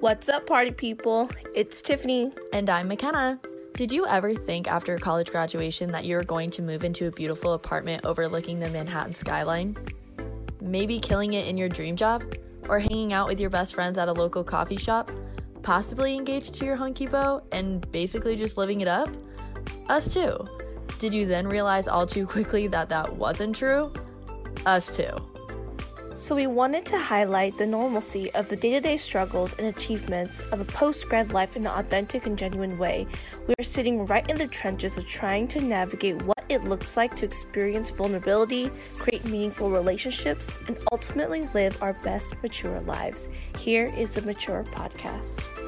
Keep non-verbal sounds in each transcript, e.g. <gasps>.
What's up, party people? It's Tiffany. And I'm McKenna. Did you ever think after college graduation that you were going to move into a beautiful apartment overlooking the Manhattan skyline? Maybe killing it in your dream job? Or hanging out with your best friends at a local coffee shop? Possibly engaged to your hunky beau and basically just living it up? Us too. Did you then realize all too quickly that that wasn't true? Us too. So, we wanted to highlight the normalcy of the day to day struggles and achievements of a post grad life in an authentic and genuine way. We are sitting right in the trenches of trying to navigate what it looks like to experience vulnerability, create meaningful relationships, and ultimately live our best mature lives. Here is the Mature Podcast.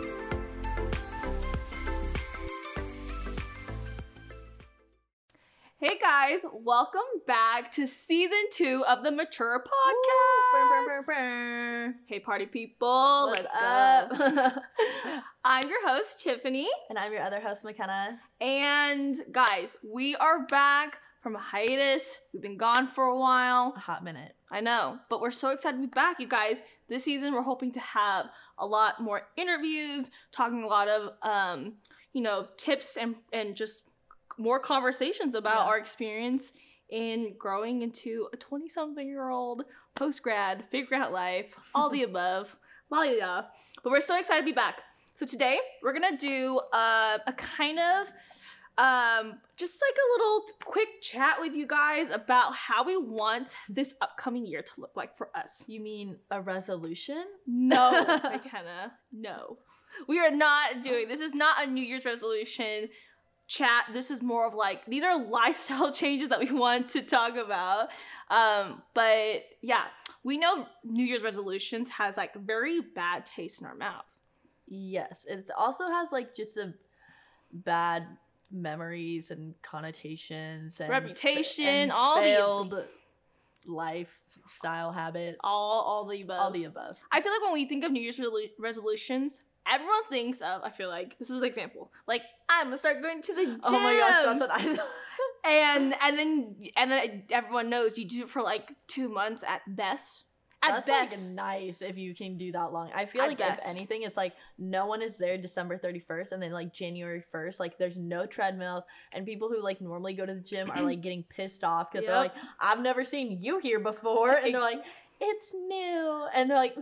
Hey guys, welcome back to season two of the Mature Podcast. Hey party people, What's let's up? <laughs> <laughs> I'm your host, Tiffany. And I'm your other host, McKenna. And guys, we are back from a hiatus. We've been gone for a while. A hot minute. I know, but we're so excited to be back, you guys. This season, we're hoping to have a lot more interviews, talking a lot of, um, you know, tips and and just more conversations about Yeah. our experience in growing into a 20 something year old post grad, figure out life, all the <laughs> above, la la la. But we're so excited to be back. So today we're gonna do uh, a kind of um, just like a little quick chat with you guys about how we want this upcoming year to look like for us. You mean a resolution? No, <laughs> McKenna, no. We are not doing this is not a New Year's resolution chat. This is more of like these are <laughs> lifestyle changes that we want to talk about. Um, but yeah, we know New Year's resolutions has like very bad taste in our mouths. Yes. It also has like just a bad memories and connotations and Reputation, and all the- failed lifestyle habits. All all the above. all the above. I feel like when we think of New Year's resolutions, everyone thinks of. I feel like this is an example. Like I'm gonna start going to the gym. Oh my gosh, that's what I <laughs> and and then and then everyone knows you do it for like two months at best. At That's best, like nice if you can do that long. I feel At like best. if anything, it's like no one is there December 31st and then like January 1st, like there's no treadmills and people who like normally go to the gym are like <clears throat> getting pissed off because they're like, I've never seen you here before. And they're like, it's new. And they're like,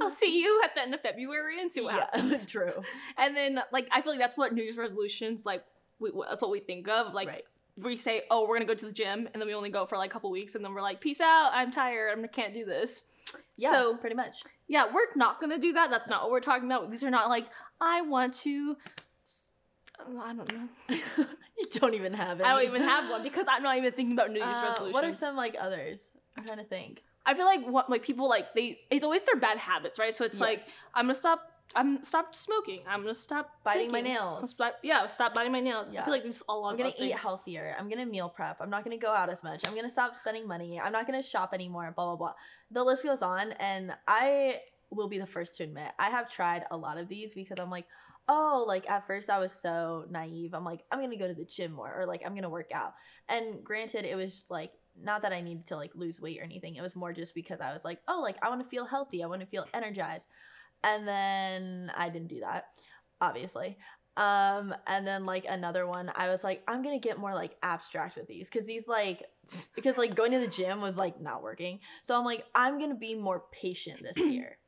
I'll see you at the end of February and see what yeah, <laughs> happens. true. And then like I feel like that's what New Year's resolutions like. We, that's what we think of. Like right. we say, oh, we're gonna go to the gym, and then we only go for like a couple weeks, and then we're like, peace out. I'm tired. I can't do this. Yeah, So- pretty much. Yeah, we're not gonna do that. That's not what we're talking about. These are not like I want to. I don't know. <laughs> you don't even have it. I don't even have one because I'm not even thinking about New Year's resolutions. Uh, What are some like others? I'm trying to think. I feel like what like people like they it's always their bad habits, right? So it's like I'm gonna stop. I'm stop smoking. I'm gonna stop biting my nails. Stop, yeah, stop biting my nails. I feel like there's a lot I'm gonna eat things. healthier. I'm gonna meal prep. I'm not gonna go out as much. I'm gonna stop spending money. I'm not gonna shop anymore. Blah blah blah. The list goes on, and I will be the first to admit I have tried a lot of these because I'm like, oh, like at first I was so naive. I'm like, I'm gonna go to the gym more, or like I'm gonna work out. And granted, it was like not that I needed to like lose weight or anything. It was more just because I was like, oh, like I want to feel healthy. I want to feel energized. And then I didn't do that, obviously. Um, and then like another one, I was like, I'm gonna get more like abstract with these because these like because like going to the gym was like not working. So I'm like, I'm gonna be more patient this <clears throat> year.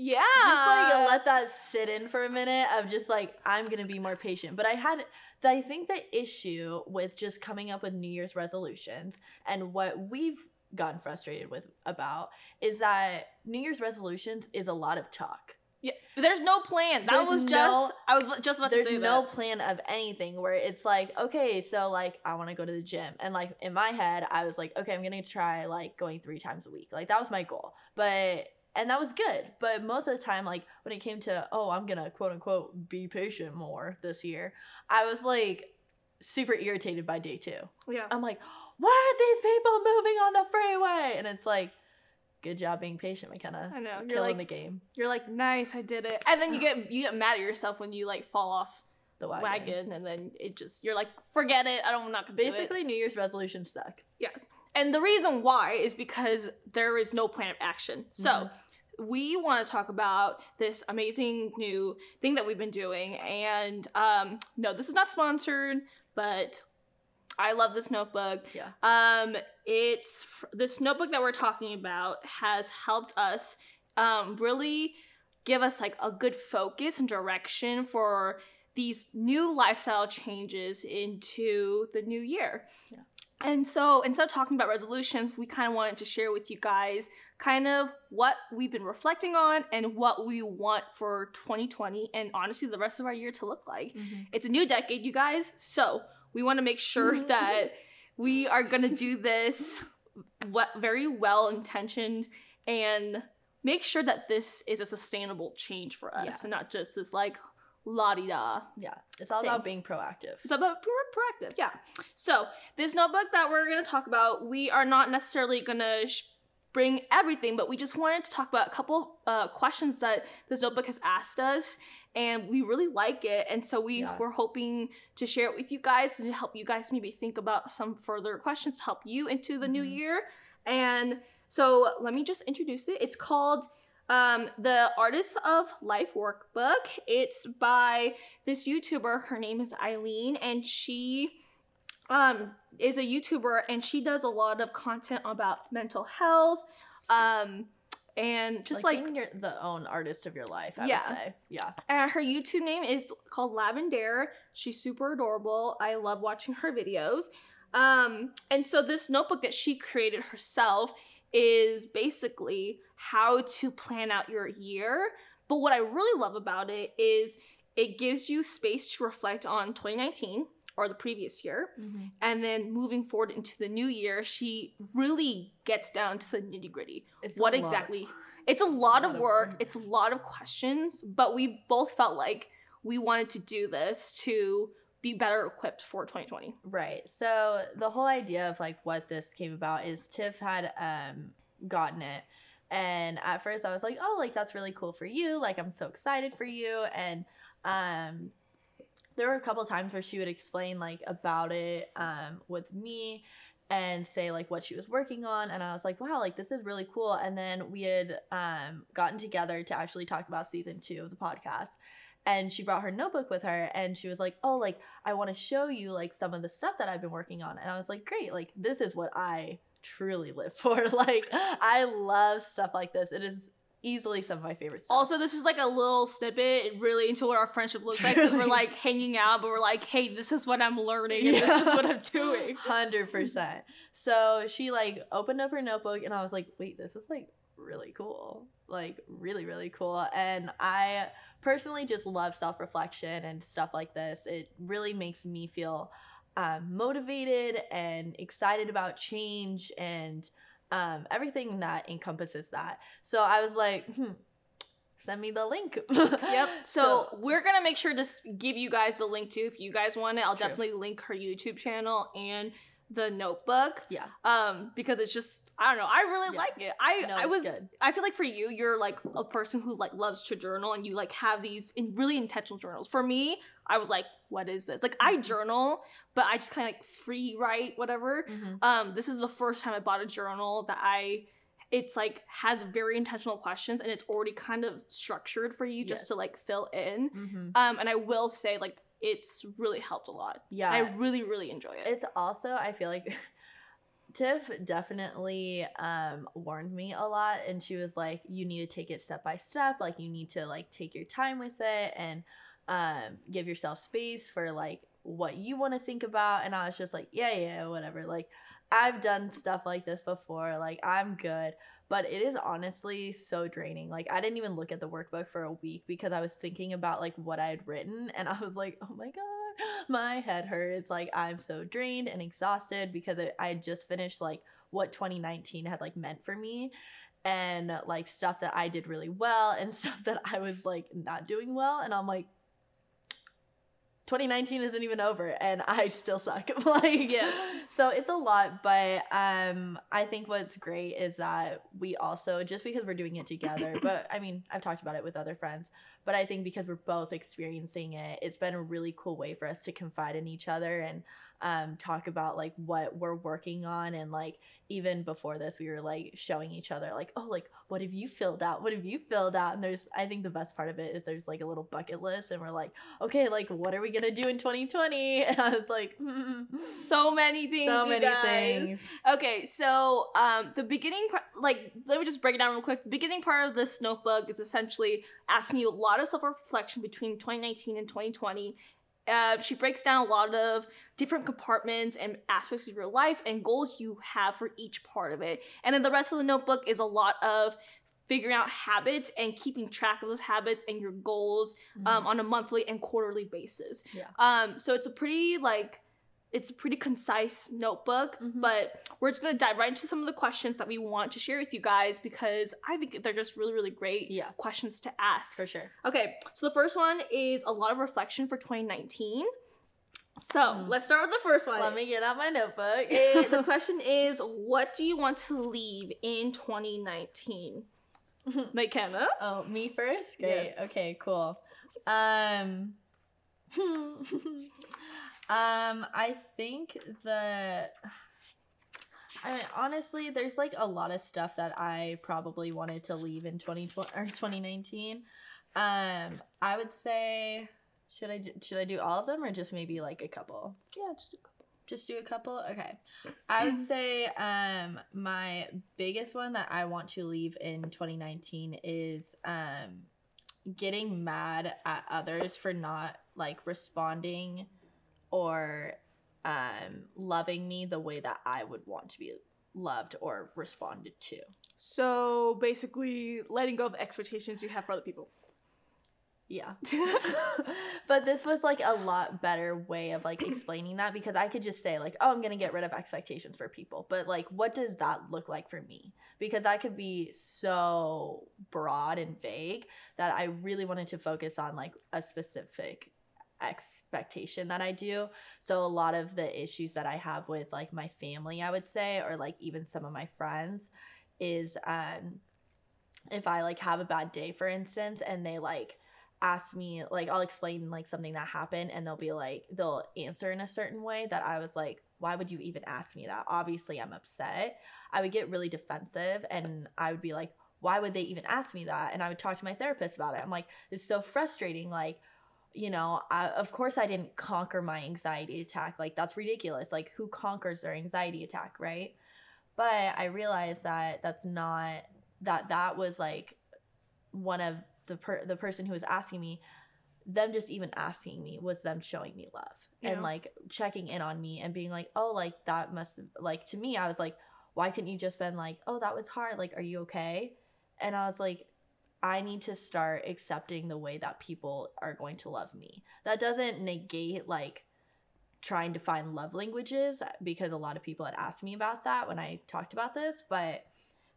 Yeah. just like let that sit in for a minute of just like I'm gonna be more patient. But I had I think the issue with just coming up with New Year's resolutions and what we've gotten frustrated with about is that New Year's resolutions is a lot of talk. yeah. There's no plan. That There's was just. no- I was just about to There's say no that. plan of anything where it's like, okay, so like I want to go to the gym. And like in my head, I was like, okay, I'm going to try like going 3 times a week. Like that was my goal. But and that was good. But most of the time like when it came to, oh, I'm going to quote unquote be patient more this year, I was like super irritated by day 2. Yeah. I'm like, why are these people moving on the freeway? And it's like, good job being patient, McKenna. I know. Killing You're like the game. you're like nice. I did it. And then you get you get mad at yourself when you like fall off The wagon. wagon, and then it just you're like forget it. I don't I'm not gonna. Basically, New Year's resolution suck. Yes. And the reason why is because there is no plan of action. So Mhm. We want to talk about this amazing new thing that we've been doing. And um, no, this is not sponsored, but I love this notebook. Yeah. Um, it's this notebook that we're talking about has helped us um, really give us like a good focus and direction for these new lifestyle changes into the new year. Yeah. And so instead of talking about resolutions, we kind of wanted to share with you guys kind of what we've been reflecting on and what we want for 2020 and honestly the rest of our year to look like. Mhm. It's a new decade, you guys. So we want to make sure Mhm. that we are going to do this very well intentioned and make sure that this is a sustainable change for us Yeah. and not just this like la di da. Yeah. It's all Thing. about being proactive. It's about pro- proactive, yeah. So this notebook that we're going to talk about, we are not necessarily going to sh- bring everything, but we just wanted to talk about a couple uh, questions that this notebook has asked us, and we really like it, and so we Yeah. were hoping to share it with you guys to help you guys maybe think about some further questions to help you into the new Mhm. year. And so let me just introduce it. It's called um, the Artists of Life Workbook. It's by this YouTuber. Her name is Aileen, and she um, is a YouTuber, and she does a lot of content about mental health, um, and just like, being your, the own artist of your life, I Yeah. would say. Yeah. and her YouTube name is called Lavendaire. She's super adorable. I love watching her videos. Um, and so this notebook that she created herself is basically how to plan out your year. But what I really love about it is it gives you space to reflect on 2019 or the previous year. And then moving forward into the new year, she really gets down to the nitty gritty a what exactly it's a lot, of lot of work work. it's a lot of questions but we both felt like we wanted to do this to be better equipped for 2020 Right. So the whole idea of like what this came about is Tiff had um gotten it. And at first I was like, "Oh, like that's really cool for you. Like I'm so excited for you." And um there were a couple times where she would explain like about it um with me and say like what she was working on and I was like, "Wow, like this is really cool." And then we had um gotten together to actually talk about season 2 of the podcast. And she brought her notebook with her and she was like, "Oh, like I want to show you like some of the stuff that I've been working on. And I was like, great, like this is what I truly live <laughs> for. like I love stuff like this. It is easily some of my favorite stuff. also this is like a little snippet really into what our friendship looks like because we're like hanging out but we're like hey this is what i'm learning and this is what i'm doing <laughs> Hundred percent. So she like opened up her notebook and I was like, wait, this is like really cool. Like really, really cool. And I personally just love self-reflection and stuff like this. It really makes me feel um, motivated and excited about change and um, everything that encompasses that. So I was like, hmm, send me the link. <laughs> yep so, we're gonna make sure to give you guys the link too if you guys want it i'll True. definitely link her youtube channel and the notebook yeah, um because it's just i don't know i really Yeah. like it i no, i was good. i feel like for you you're like a person who like loves to journal and you like have these in really intentional journals for me i was like what is this like i Mhm. journal but i just kind of like free write whatever Mhm. um this is the first time i bought a journal that i it's like has very intentional questions and it's already kind of structured for you just to like fill in Mhm. um and i will say like it's really helped a lot. Yeah, i really really enjoy it. It's also I feel like <laughs> Tiff definitely um warned me a lot and she was like you need to take it step by step like you need to like take your time with it and um give yourself space for like what you want to think about. And I was just like yeah yeah whatever like I've done stuff like this before like I'm good but it is honestly so draining like I didn't even look at the workbook for a week because I was thinking about like what I had written and I was like oh my god my head hurts. Like I'm so drained and exhausted because I had just finished like what 2019 had like meant for me and like stuff that I did really well and <laughs> stuff that I was like not doing well and I'm like 2019 isn't even over and I still suck. <laughs> like Yes. So it's a lot, but um I think what's great is that we also just because we're doing it together, <coughs> but I mean, I've talked about it with other friends, but I think because we're both experiencing it, it's been a really cool way for us to confide in each other and um, talk about like what we're working on and like even before this we were like showing each other like oh like what have you filled out what have you filled out and there's i think the best part of it is there's like a little bucket list and we're like okay like what are we gonna do in 2020 <laughs> and i was like mm, So many things. so many guys. things Okay, so um, the beginning part, like, let me just break it down real quick. The beginning part of this notebook is essentially asking you a lot of self reflection between 2019 and 2020. Uh, she breaks down a lot of different compartments and aspects of your life and goals you have for each part of it. And then the rest of the notebook is a lot of figuring out habits and keeping track of those habits and your goals um, on a monthly and quarterly basis. Yeah. Um, so it's a pretty like it's a pretty concise notebook, Mhm. but we're just gonna dive right into some of the questions that we want to share with you guys because I think they're just really, really great yeah questions to ask. for sure Okay, so the first one is a lot of reflection for 2019. So Hmm. let's start with the first one. let me get out my notebook <laughs> Eh, the <laughs> question is, what do you want to leave in 2019? McKenna? <laughs> Oh, me first? Great. Yes. Okay, cool. Um Um I think the <sighs> I mean, honestly, there's like a lot of stuff that I probably wanted to leave in 2020 or 2019. Um, I would say should I should I do all of them or just maybe like a couple? Yeah, just a couple. just do a couple okay i would <clears throat> say um my biggest one that i want to leave in 2019 is um getting mad at others for not like responding or um loving me the way that i would want to be loved or responded to So basically, letting go of expectations you have for other people. Yeah. <laughs> but this was like a lot better way of like explaining that because I could just say like, "Oh, I'm going to get rid of expectations for people." But like what does that look like for me? Because I could be so broad and vague that I really wanted to focus on like a specific expectation that I do. So a lot of the issues that I have with like my family, I would say, or like even some of my friends is um if I like have a bad day for instance and they like ask me like I'll explain like something that happened and they'll be like they'll answer in a certain way that I was like why would you even ask me that? Obviously I'm upset. I would get really defensive and I would be like why would they even ask me that? And I would talk to my therapist about it. I'm like it's so frustrating like you know I, of course I didn't conquer my anxiety attack like that's ridiculous like who conquers their anxiety attack right but I realized that that's not that that was like one of the per- the person who was asking me them just even asking me was them showing me love Yeah. and like checking in on me and being like oh like that must like to me I was like why couldn't you just been like oh that was hard like are you okay and I was like I need to start accepting the way that people are going to love me that doesn't negate like trying to find love languages because a lot of people had asked me about that when I talked about this but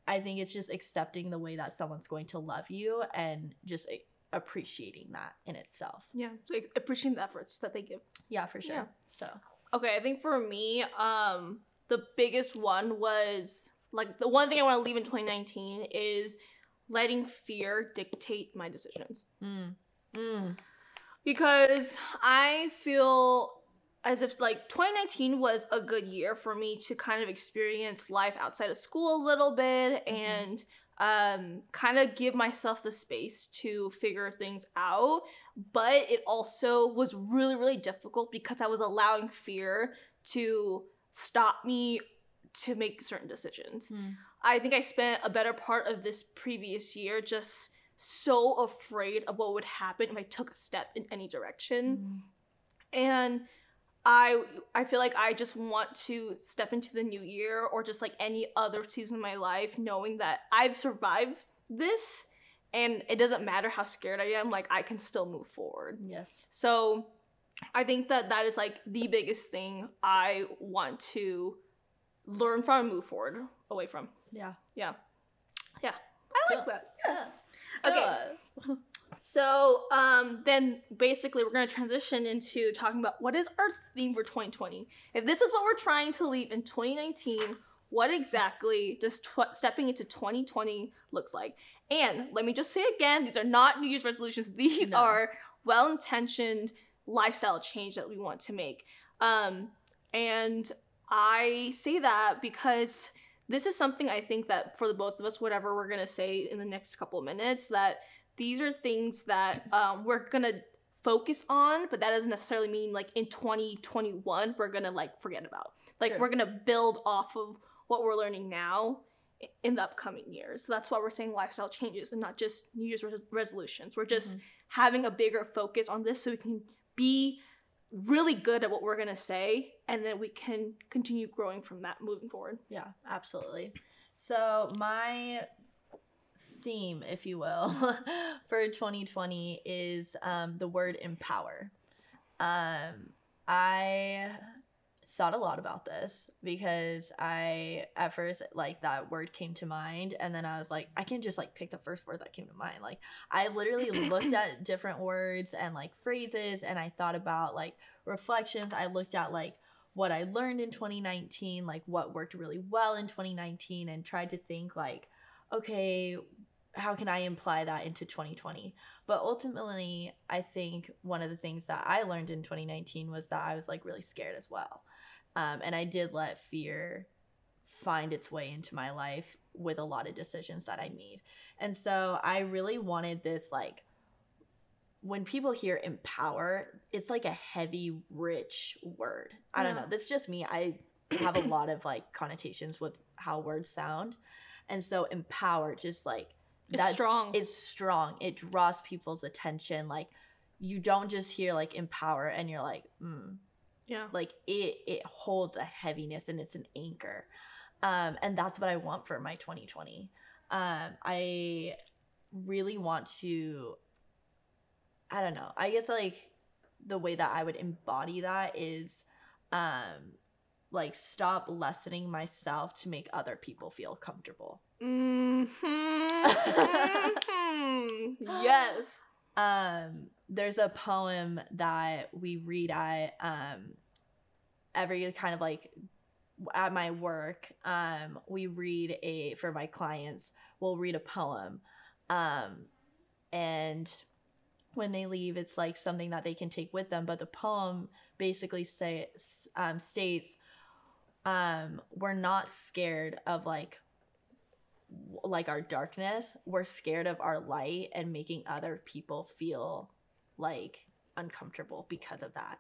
I think it's just accepting the way that someone's going to love you and just appreciating that in itself. Yeah, so appreciating the efforts that they give. Yeah, for sure. Yeah. So, Okay, I think for me, um, the biggest one was like the one thing I want to leave in 2019 is letting fear dictate my decisions. mm, mm, because I feel as if like 2019 was a good year for me to kind of experience life outside of school a little bit Mhm. and um kind of give myself the space to figure things out but it also was really really difficult because I was allowing fear to stop me to make certain decisions. mm. I think I spent a better part of this previous year just so afraid of what would happen if I took a step in any direction. Mm. And I I feel like I just want to step into the new year or just like any other season of my life knowing that I've survived this and it doesn't matter how scared I am, like I can still move forward. Yes. So I think that that is like the biggest thing I want to learn from and move forward away from. Yeah. Yeah. Yeah. I like that. Yeah. Okay. So um, then basically we're going to transition into talking about what is our theme for 2020. If this is what we're trying to leave in 2019, what exactly does tw- stepping into 2020 looks like? And let me just say again, these are not New Year's resolutions. <laughs> These No. are well-intentioned lifestyle change that we want to make. Um, And I say that because this is something I think that for the both of us, whatever we're gonna say in the next couple of minutes, that these are things that um, we're gonna focus on, but that doesn't necessarily mean like in 2021 we're gonna like forget about. Like Sure. we're gonna build off of what we're learning now in the upcoming years. So that's why we're saying lifestyle changes and not just New Year's res- resolutions. We're just Mhm. having a bigger focus on this so we can be really good at what we're gonna say, and then we can continue growing from that moving forward. Yeah, absolutely. So my theme, if you will, <laughs> for 2020 is um, the word empower. Um, I thought a lot about this because I at first like that word came to mind and then I was like I can just like pick the first word that came to mind. Like I literally looked <clears throat> at different words and like phrases and I thought about like reflections. I looked at like what I learned in 2019, like what worked really well in 2019 and tried to think like okay, how can I imply that into 2020? But ultimately, I think one of the things that I learned in 2019 was that I was like really scared as well. Um, and I did let fear find its way into my life with a lot of decisions that I made. And so I really wanted this like when people hear empower, it's like a heavy, rich word. I don't Yeah. know. That's just me. I have a <clears throat> lot of like connotations with how words sound. And so empower just like It's strong. it's strong. It draws people's attention. Like you don't just hear like empower and you're like, mm, yeah. like it it holds a heaviness and it's an anchor. Um and that's what i want for my 2020 um i really want to i don't know. I guess like the way that i would embody that is um like stop lessening myself to make other people feel comfortable. Mm-hmm. <laughs> Yes. um there's a poem that we read at um every kind of like at my work um we read a for my clients we'll read a poem. Um and when they leave it's like something that they can take with them but the poem basically say um states um we're not scared of like like our darkness. We're scared of our light and making other people feel like uncomfortable because of that.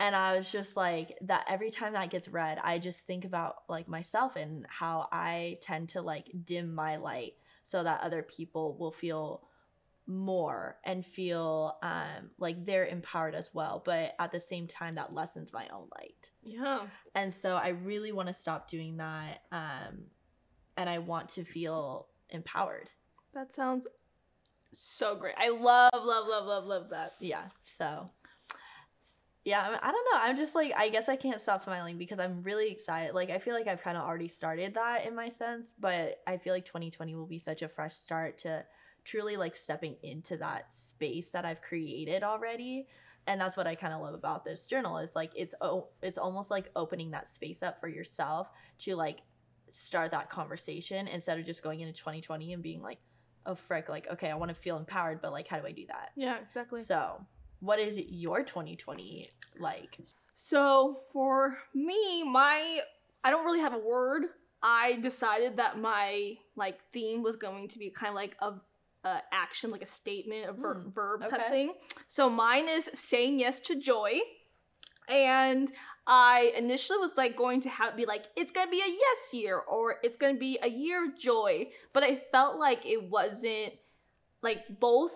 And i was just like that every time that gets read i just think about like myself and how i tend to like dim my light so that other people will feel more and feel um like they're empowered as well but at the same time that lessens my own light. Yeah. and so i really want to stop doing that um and i want to feel empowered. That sounds so great. I love, love, love, love, love that. yeah so yeah I, don't know i'm just like i guess i can't stop smiling because i'm really excited like i feel like i've kind of already started that in my sense but i feel like 2020 will be such a fresh start to truly like stepping into that space that i've created already and that's what i kind of love about this journal is like it's oh it's almost like opening that space up for yourself to like start that conversation instead of just going into 2020 and being like oh frick like okay i want to feel empowered but like how do i do that Yeah, exactly. so, what is your 2020 like? So for me, my I don't really have a word. I decided that my like theme was going to be kind of like a, a action, like a statement, a ver- Hmm, verb type okay. thing. So mine is saying yes to joy, and I initially was like going to have be like it's gonna be a yes year or it's gonna be a year of joy, but I felt like it wasn't like both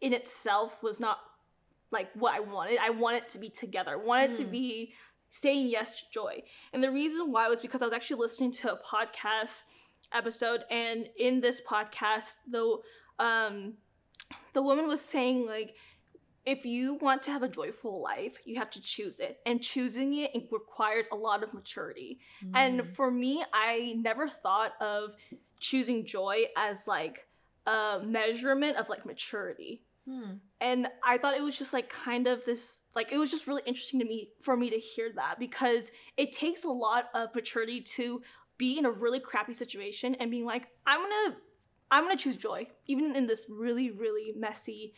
in itself was not like what I wanted. I wanted to be together. I wanted to Mm. be saying yes to joy. And the reason why was because I was actually listening to a podcast episode and in this podcast the um the woman was saying like if you want to have a joyful life, you have to choose it. And choosing it, it requires a lot of maturity. And Mm. for me, I never thought of choosing joy as like a measurement of like maturity Hmm. and i thought it was just like kind of this like it was just really interesting to me for me to hear that because it takes a lot of maturity to be in a really crappy situation and being like i'm gonna i'm gonna choose joy even in this really really messy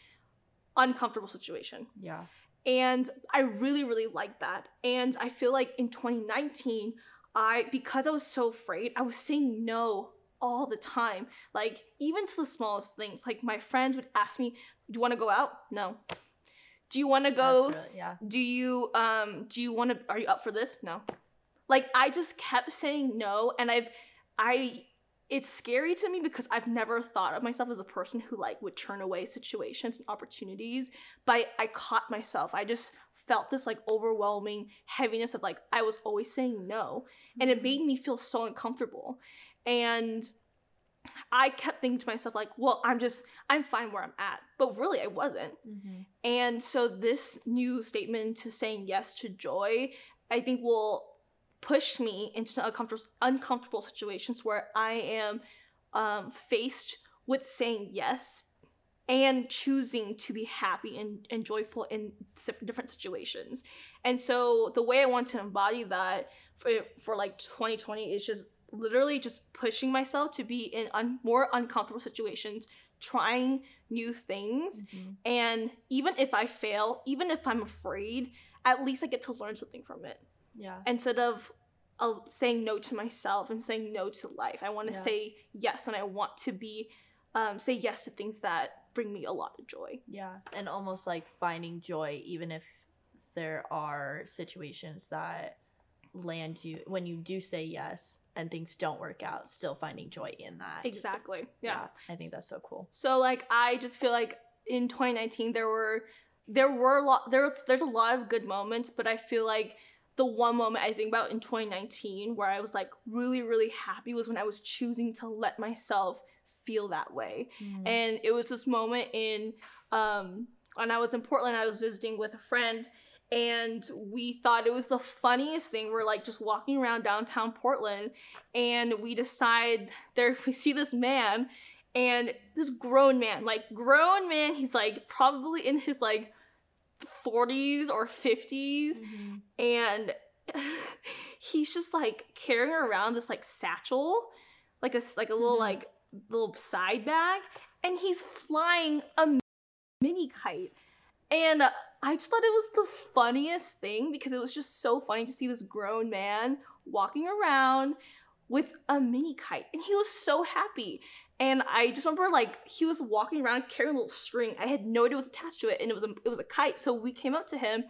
uncomfortable situation yeah. And I really, really like that. And I feel like in 2019, I, because I was so afraid, I was saying no all the time. Like, even to the smallest things. Like, my friends would ask me, Do you want to go out? No. Do you want to go? Really- yeah. do you um do you want to are you up for this no like i just kept saying no and i've i it's scary to me because i've never thought of myself as a person who like would turn away situations and opportunities but i, I caught myself. I just felt this like overwhelming heaviness of like i was always saying no and it made me feel so uncomfortable. And i kept thinking to myself like well i'm just i'm fine where i'm at but really i wasn't. Mhm. and so this new statement to saying yes to joy, I think will push me into uncomfortable uncomfortable situations where I am um, faced with saying yes and choosing to be happy and, and joyful in different situations. And so the way I want to embody that for, for like 2020 is just literally just pushing myself to be in un- more uncomfortable situations, trying new things. Mhm. And even if I fail, even if I'm afraid, at least I get to learn something from it Yeah. instead of uh, saying no to myself and saying no to life. I want to Yeah. say yes, and I want to be um, say yes to things that bring me a lot of joy. Yeah, and almost like finding joy, even if there are situations that land you when you do say yes and things don't work out, still finding joy in that. Exactly. yeah. I think that's so cool. So like I just feel like in 2019 there were there were a lot there there's a lot of good moments, but I feel like the one moment I think about in 2019 where I was like really really happy was when I was choosing to let myself feel that way. Mm-hmm. And it was this moment in um when I was in Portland, I was visiting with a friend and we thought it was the funniest thing. We're like just walking around downtown Portland and we decide there <laughs> we see this man and this grown man, like grown man, he's like probably in his like 40s or 50s Mhm. and <laughs> he's just like carrying around this like satchel like a like a little Mhm. like little side bag and he's flying a mini kite and i just thought it was the funniest thing because it was just so funny to see this grown man walking around with a mini kite and he was so happy and i just remember like he was walking around carrying a little string. I had no idea it was attached to it and it was a, it was a kite. So we came up to him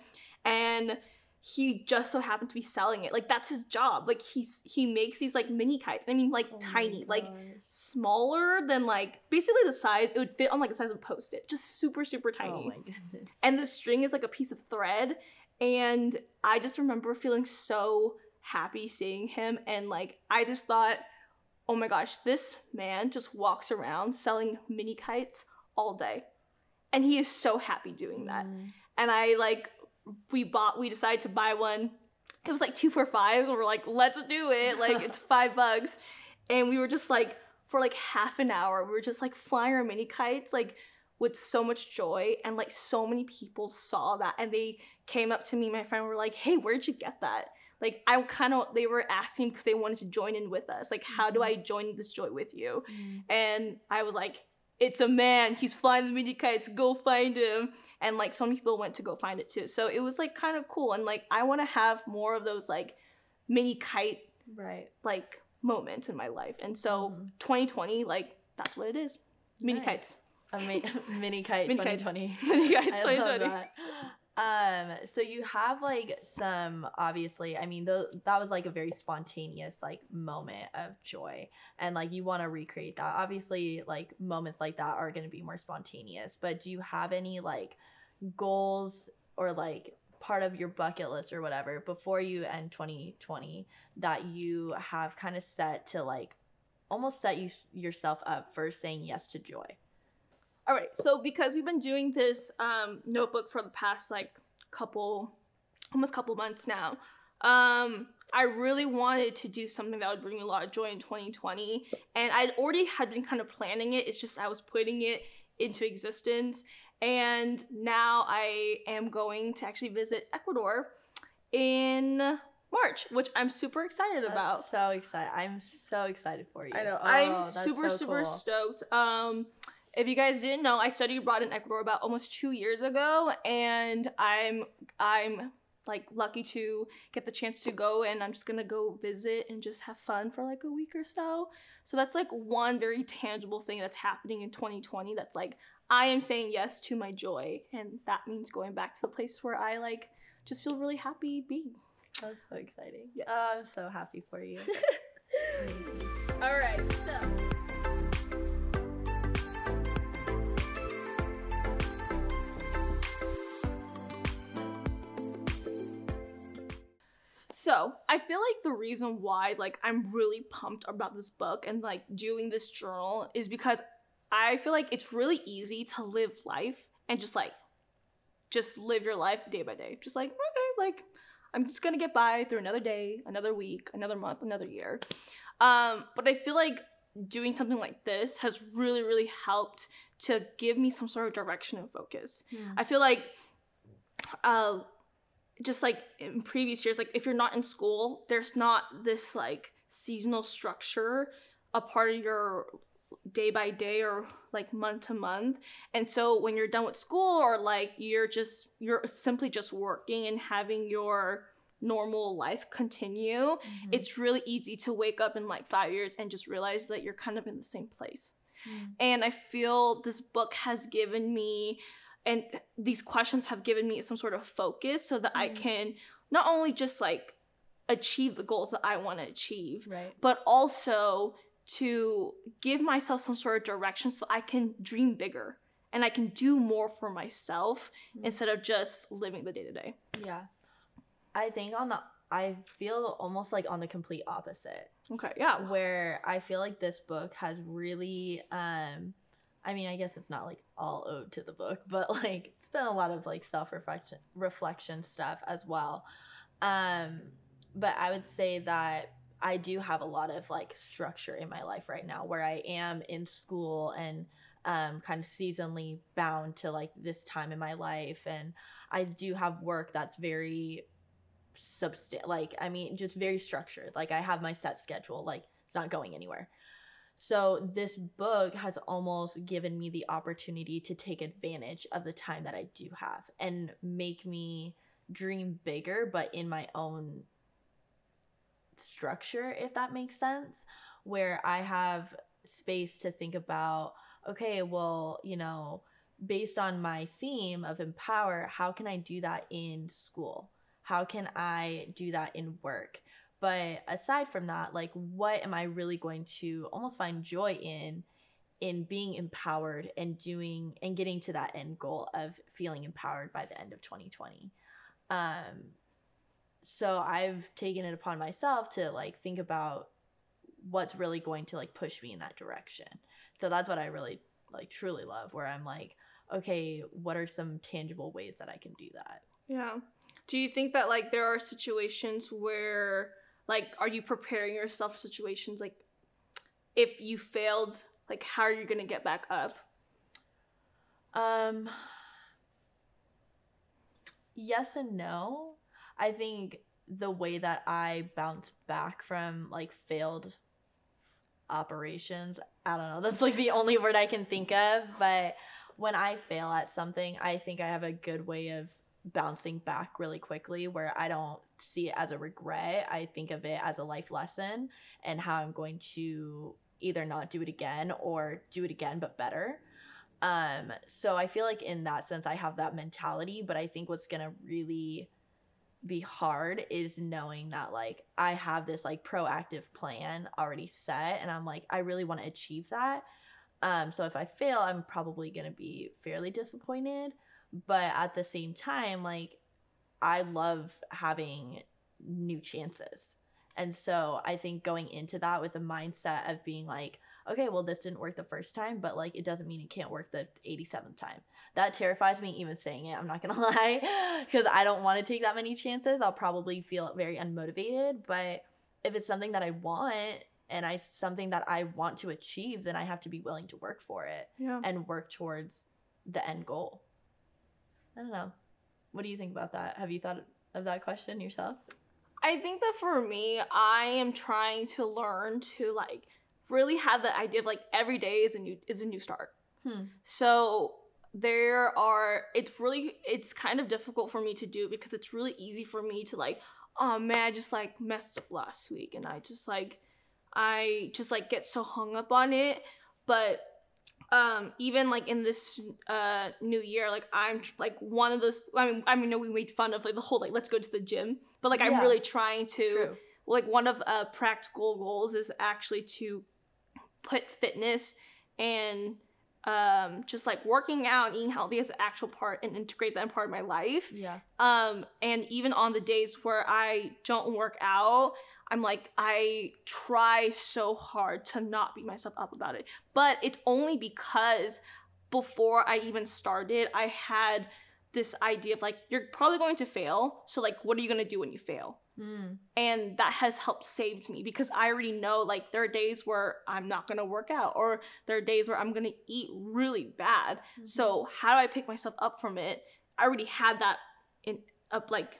and he just so happened to be selling it. Like that's his job. Like he's he makes these like mini kites. I mean like Oh tiny like smaller than like basically the size it would fit on like the size of a post-it. Just super super tiny. Oh and the string is like a piece of thread. And i just remember feeling so happy seeing him. And like i just thought oh my gosh this man just walks around selling mini kites all day. And he is so happy doing that. Mm. and i like we bought we decided to buy one. It was like two for five and we're like let's do it. Like it's <laughs> five bucks. And we were just like for like half an hour we were just like flying our mini kites like with so much joy. And like so many people saw that. And they came up to me my friend were like hey where'd you get that like i kind of they were asking because they wanted to join in with us like how do i join this joy with you Mm. and I was like, it's a man. He's flying the mini kites. Go find him. And like so many people went to go find it too. So it was like kind of cool. And like I want to have more of those like mini kite Right. like moments in my life. And so Mhm. 2020, like that's what it is. Mini Nice. kites. Ama- <laughs> mini kite Mini kites. 2020. Mini kites <laughs> I love 2020. Um, so you have like some obviously, I mean, th- that was like a very spontaneous like moment of joy, and like you want to recreate that. Obviously, like moments like that are going to be more spontaneous. But do you have any like goals or like part of your bucket list or whatever before you end 2020 that you have kind of set to like almost set you yourself up for saying yes to joy? All right. So because we've been doing this um, notebook for the past like couple, almost couple months now, um, I really wanted to do something that would bring me a lot of joy in 2020, and I already had been kind of planning it. It's just I was putting it into existence, and now I am going to actually visit Ecuador in March, which I'm super excited That's about. So excited! I'm so excited for you. I know. Oh, I'm super so super cool. stoked. Um if you guys didn't know, I studied abroad in Ecuador about almost two years ago, and I'm I'm like lucky to get the chance to go and I'm just gonna go visit and just have fun for like a week or so. So that's like one very tangible thing that's happening in 2020 that's like I am saying yes to my joy and that means going back to the place where I like just feel really happy being. That's so exciting. Yes. Oh, I'm so happy for you. <laughs> All right, so So I feel like the reason why like I'm really pumped about this book and like doing this journal is because I feel like it's really easy to live life and just like just live your life day by day. Just like, okay, like I'm just gonna get by through another day, another week, another month, another year. Um, but I feel like doing something like this has really, really helped to give me some sort of direction and focus. Hmm. I feel like uh just like in previous years, like if you're not in school, there's not this like seasonal structure a part of your day by day or like month to month. And so when you're done with school or like you're just you're simply just working and having your normal life continue, Mhm. it's really easy to wake up in like 5 years and just realize that you're kind of in the same place. Mm. And I feel this book has given me, and these questions have given me some sort of focus so that I Mhm. can not only just like achieve the goals that I want to achieve, right. but also to give myself some sort of direction so I can dream bigger and I can do more for myself Mhm. instead of just living the day to day. Yeah. I think on the I feel almost like on the complete opposite. Okay, yeah. where I feel like this book has really um I mean, I guess it's not like all owed to the book, but like it's been a lot of like self-reflection reflection stuff as well. Um but I would say that I do have a lot of like structure in my life right now where I am in school and um kind of seasonally bound to like this time in my life and I do have work that's very substan like I mean just very structured. Like I have my set schedule, like it's not going anywhere. So this book has almost given me the opportunity to take advantage of the time that I do have and make me dream bigger but in my own structure if that makes sense where I have space to think about okay, well, you know, based on my theme of empower, how can I do that in school? How can I do that in work? But aside from that, like what am I really going to almost find joy in in being empowered and doing and getting to that end goal of feeling empowered by the end of 2020. Um so I've taken it upon myself to like think about what's really going to like push me in that direction. So that's what I really like truly love where I'm like, okay, what are some tangible ways that I can do that? Yeah. Do you think that like there are situations where like are you preparing yourself for situations like if you failed, like how are you gonna get back up? Um yes and no. I think the way that I bounce back from like failed operations, I don't know. <laughs> That's like the only word I can think of, but when I fail at something, I think I have a good way of bouncing back really quickly where I don't see it as a regret. I think of it as a life lesson and how I'm going to either not do it again or do it again but better. Um so I feel like in that sense I have that mentality, but I think what's going to really be hard is knowing that like I have this like proactive plan already set and I'm like I really want to achieve that. Um so if I fail, I'm probably going to be fairly disappointed, but at the same time like I love having new chances. And so I think going into that with the mindset of being like, okay, well, this didn't work the first time, but like it doesn't mean it can't work the 87th time. That terrifies me even saying it. I'm not going <laughs> to lie because I don't want to take that many chances. I'll probably feel very unmotivated. But if it's something that I want and I something that I want to achieve, then I have to be willing to work for it Yeah. and work towards the end goal. I don't know. What do you think about that? Have you thought of that question yourself? I think that for me, I am trying to learn to like really have the idea of like every day is a new is a new start. Hmm. So there are it's really it's kind of difficult for me to do because it's really easy for me to like oh man I just like messed up last week and I just like I just like get so hung up on it but um even like in this uh new year like I'm tr- like one of those I mean I mean no we made fun of like the whole like let's go to the gym but like I'm Yeah. really trying to True. like one of uh practical goals is actually to put fitness and um just like working out and eating healthy as an actual part and integrate that in part of my life Yeah. um and even on the days where i don't work out i'm like i try so hard to not beat myself up about it but it's only because before i even started i had this idea of like you're probably going to fail so like what are you going to do when you fail Mm. and that has helped saved me because i already know like there are days where i'm not going to work out or there are days where i'm going to eat really bad Mm-hmm. so how do i pick myself up from it i already had that in up like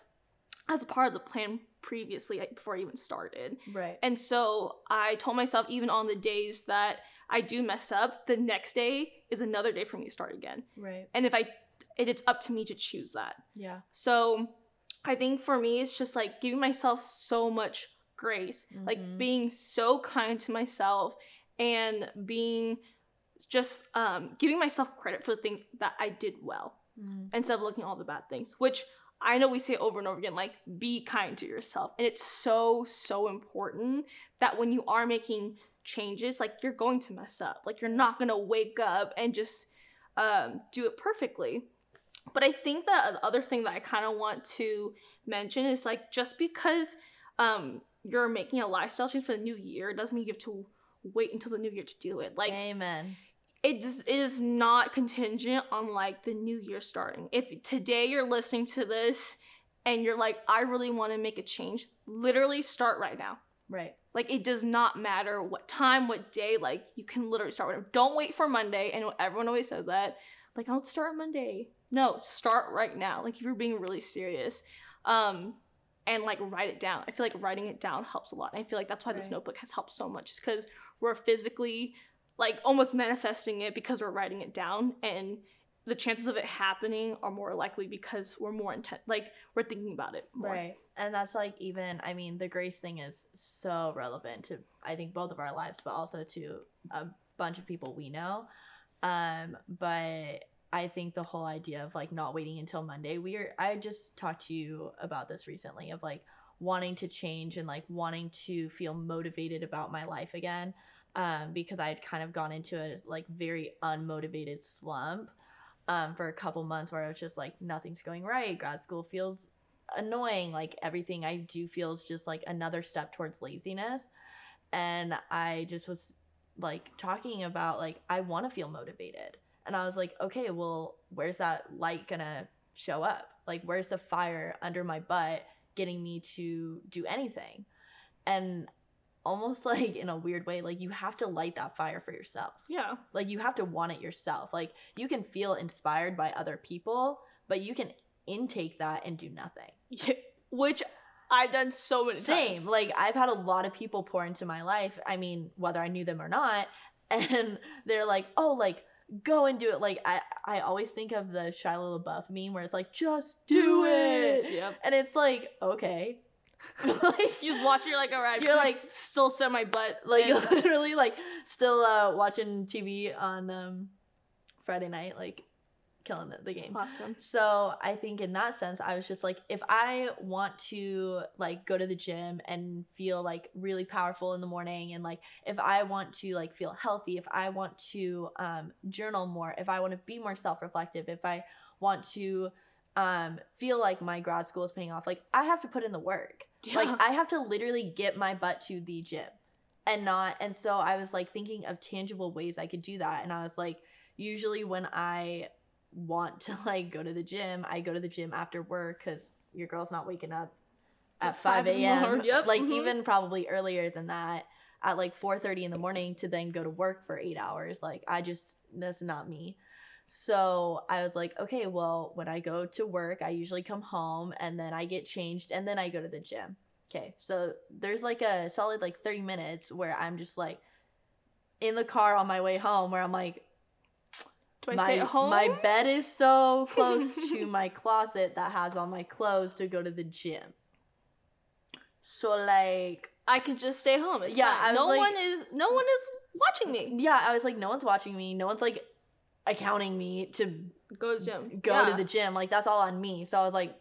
as a part of the plan previously like, before i even started right. and so i told myself even on the days that i do mess up the next day is another day for me to start again Right. and if i it, it's up to me to choose that Yeah. so I think for me, it's just like giving myself so much grace, Mhm. like being so kind to myself and being just um, giving myself credit for the things that I did well Mm. instead of looking at all the bad things, which I know we say over and over again, like be kind to yourself. And it's so, so important that when you are making changes, like you're going to mess up. Like you're not gonna wake up and just um, do it perfectly. But I think that the other thing that I kind of want to mention is like just because um, you're making a lifestyle change for the new year doesn't mean you have to wait until the new year to do it. Like Amen. It just it is not contingent on like the new year starting. If today you're listening to this and you're like, I really want to make a change, literally start right now. Right. Like it does not matter what time, what day, like you can literally start whatever. Don't wait for Monday. I know everyone always says that. Like, I'll start Monday. No, start right now. Like if you're being really serious. Um and like write it down. I feel like writing it down helps a lot. And I feel like that's why this notebook has helped so much. Is because we're physically like almost manifesting it because we're writing it down and the chances of it happening are more likely because we're more intent like we're thinking about it more. Right. And that's like even I mean the grace thing is so relevant to I think both of our lives but also to a bunch of people we know. Um but I think the whole idea of like not waiting until Monday we are I just talked to you about this recently of like wanting to change and like wanting to feel motivated about my life again um because I had kind of gone into a like very unmotivated slump um for a couple months where I was just like nothing's going right. Grad school feels annoying. Like everything i do feels just like another step towards laziness. And i just was like talking about like i want to feel motivated. And i was like okay well where's that light gonna show up? Like where's the fire under my butt getting me to do anything? And almost like in a weird way like you have to light that fire for yourself Yeah. like you have to want it yourself like you can feel inspired by other people but you can intake that and do nothing Yeah, which I've done so many same times. like i've had a lot of people pour into my life i mean whether i knew them or not <laughs> and they're like oh like go and do it like i i always think of the Shia LaBeouf meme where it's like just do, it. Yep. and it's like okay <laughs> like You just watch it, you're like, all right, You're like- still set my butt. <laughs> like and- <laughs> literally like still uh watching tv on um friday night like killing the, the game awesome. So I think in that sense, I was just like, if I want to like go to the gym and feel like really powerful in the morning, and like if I want to like feel healthy, if I want to um, journal more, if I want to be more self-reflective, if I want to um, feel like my grad school is paying off, like I have to put in the work. Like I have to literally get my butt to the gym and not and so I was like thinking of tangible ways I could do that and I was like usually when I want to <laughs> like go to the gym, I go to the gym after work cuz your girl's not waking up at At 5 five in the a.m. yep, <laughs> Like mhm. even probably earlier than that at like 4:30 in the morning to then go to work for 8 hours. Like I just that's not me. So I was like, okay, well, when I go to work, I usually come home and then I get changed and then I go to the gym. Okay, so there's like a solid like 30 minutes where I'm just like in the car on my way home where I'm like, Do I my, stay at home? my bed is so close <laughs> to my closet that has all my clothes to go to the gym. So like I can just stay home. It's Yeah, fine. I was no like- one is no one is watching me. yeah, I was like, no one's watching me. No one's like accounting me to Go to the gym. go Yeah. to the gym. Like that's all on me. So I was like,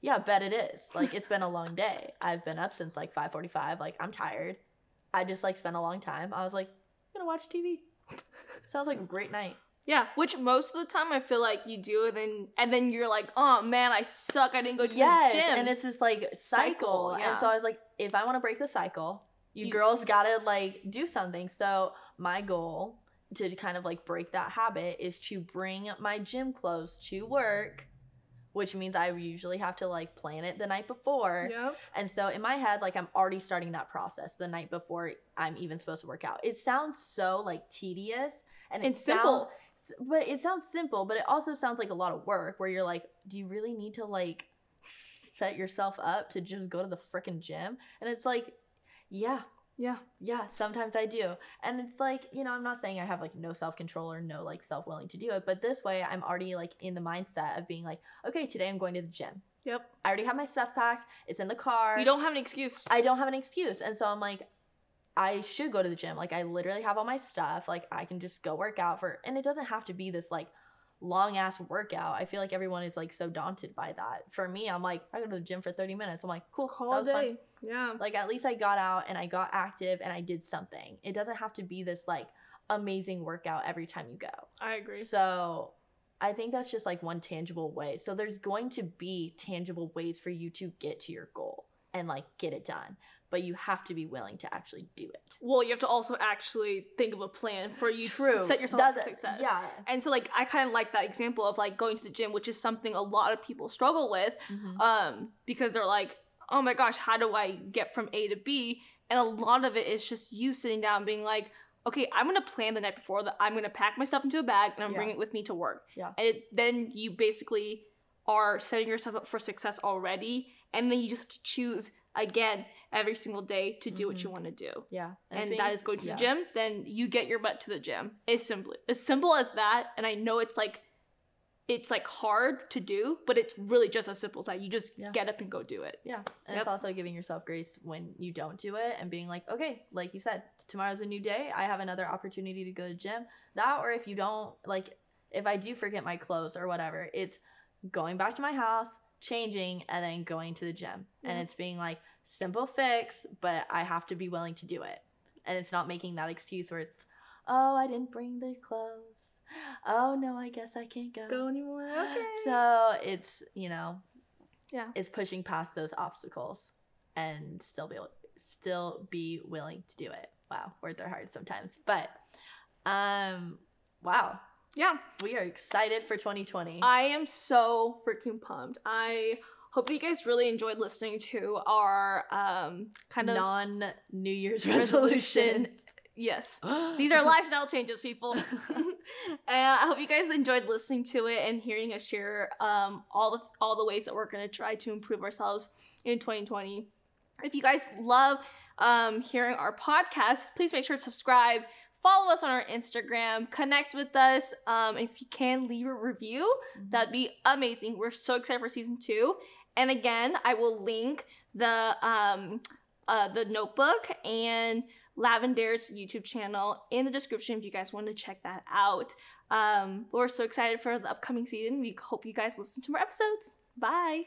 yeah, bet it is. Like it's been a long <laughs> day. I've been up since like 5:45. Like I'm tired. I just like spent a long time. I was like, I'm gonna watch TV. Sounds like a great night. Yeah, which most of the time I feel like you do, and then and then you're like, oh man, I suck. I didn't go to yes, the gym. and it's this like cycle. Cycle, yeah. And so I was like, if I want to break the cycle, you, You- girls gotta like do something. So my goal to kind of like break that habit is to bring my gym clothes to work, which means I usually have to like plan it the night before. Yep. And so in my head, like I'm already starting that process the night before I'm even supposed to work out. It sounds so like tedious and it It's simple. sounds- but it sounds simple, but it also sounds like a lot of work where you're like, do you really need to like set yourself up to just go to the freaking gym? And it's like, yeah, Yeah. yeah, sometimes I do. And it's like, you know, I'm not saying I have like no self control or no like self willing to do it, but this way I'm already like in the mindset of being like, okay, today I'm going to the gym. Yep. I already have my stuff packed. It's in the car. You don't have an excuse. I don't have an excuse. And so I'm like, I should go to the gym. Like I literally have all my stuff. Like I can just go work out for and it doesn't have to be this like long ass workout. I feel like everyone is like so daunted by that. For me, I'm like, I go to the gym for 30 minutes. I'm like, cool, Call that was fun. day. Yeah. Like at least I got out and I got active and I did something. It doesn't have to be this like amazing workout every time you go. I agree. So I think that's just like one tangible way. So there's going to be tangible ways for you to get to your goal and like get it done. But you have to be willing to actually do it. Well, you have to also actually think of a plan for you to set yourself up for That's- success. Yeah. And so, like, I kind of like that example of like going to the gym, which is something a lot of people struggle with, Mhm. um, because they're like, oh my gosh, how do I get from A to B? And a lot of it is just you sitting down, being like, okay, I'm gonna plan the night before that I'm gonna pack my stuff into a bag and I'm Yeah. bringing it with me to work. Yeah. And it, then you basically are setting yourself up for success already, and then you just have to choose again every single day to do what Mhm. you want to do Yeah. and things- that is going to yeah. the gym, then you get your butt to the gym. It's simply as simple as that. And I know it's like it's like hard to do, but it's really just as simple as that. You just Yeah. get up and go do it. Yeah. And Yep. it's also giving yourself grace when you don't do it and being like, okay, like you said, tomorrow's a new day. I have another opportunity to go to the gym. That, or if you don't, like, if I do forget my clothes or whatever, it's going back to my house, changing, and then going to the gym. And it's being like, simple fix, but I have to be willing to do it. And it's not making that excuse where it's, oh, I didn't bring the clothes. Oh, no, I guess I can't go. Go anymore. Okay. So it's you know, Yeah. it's pushing past those obstacles and still be still be willing to do it. Wow, words are hard sometimes, but um, wow, yeah. we are excited for 2020. I am so freaking pumped. I hope that you guys really enjoyed listening to our um kind of non New Year's <laughs> resolution. Yes. <gasps> These are lifestyle changes, people. <laughs> and I hope you guys enjoyed listening to it and hearing us share um, all the all the ways that we're going to try to improve ourselves in 2020. If you guys love um, hearing our podcast, please make sure to subscribe. Follow us on our Instagram. Connect with us. Um, if you can, leave a review. That'd be amazing. We're so excited for season two. And again, I will link the um, uh, the notebook and Lavendaire's YouTube channel in the description if you guys want to check that out. Um, we're so excited for the upcoming season. We hope you guys listen to more episodes. Bye.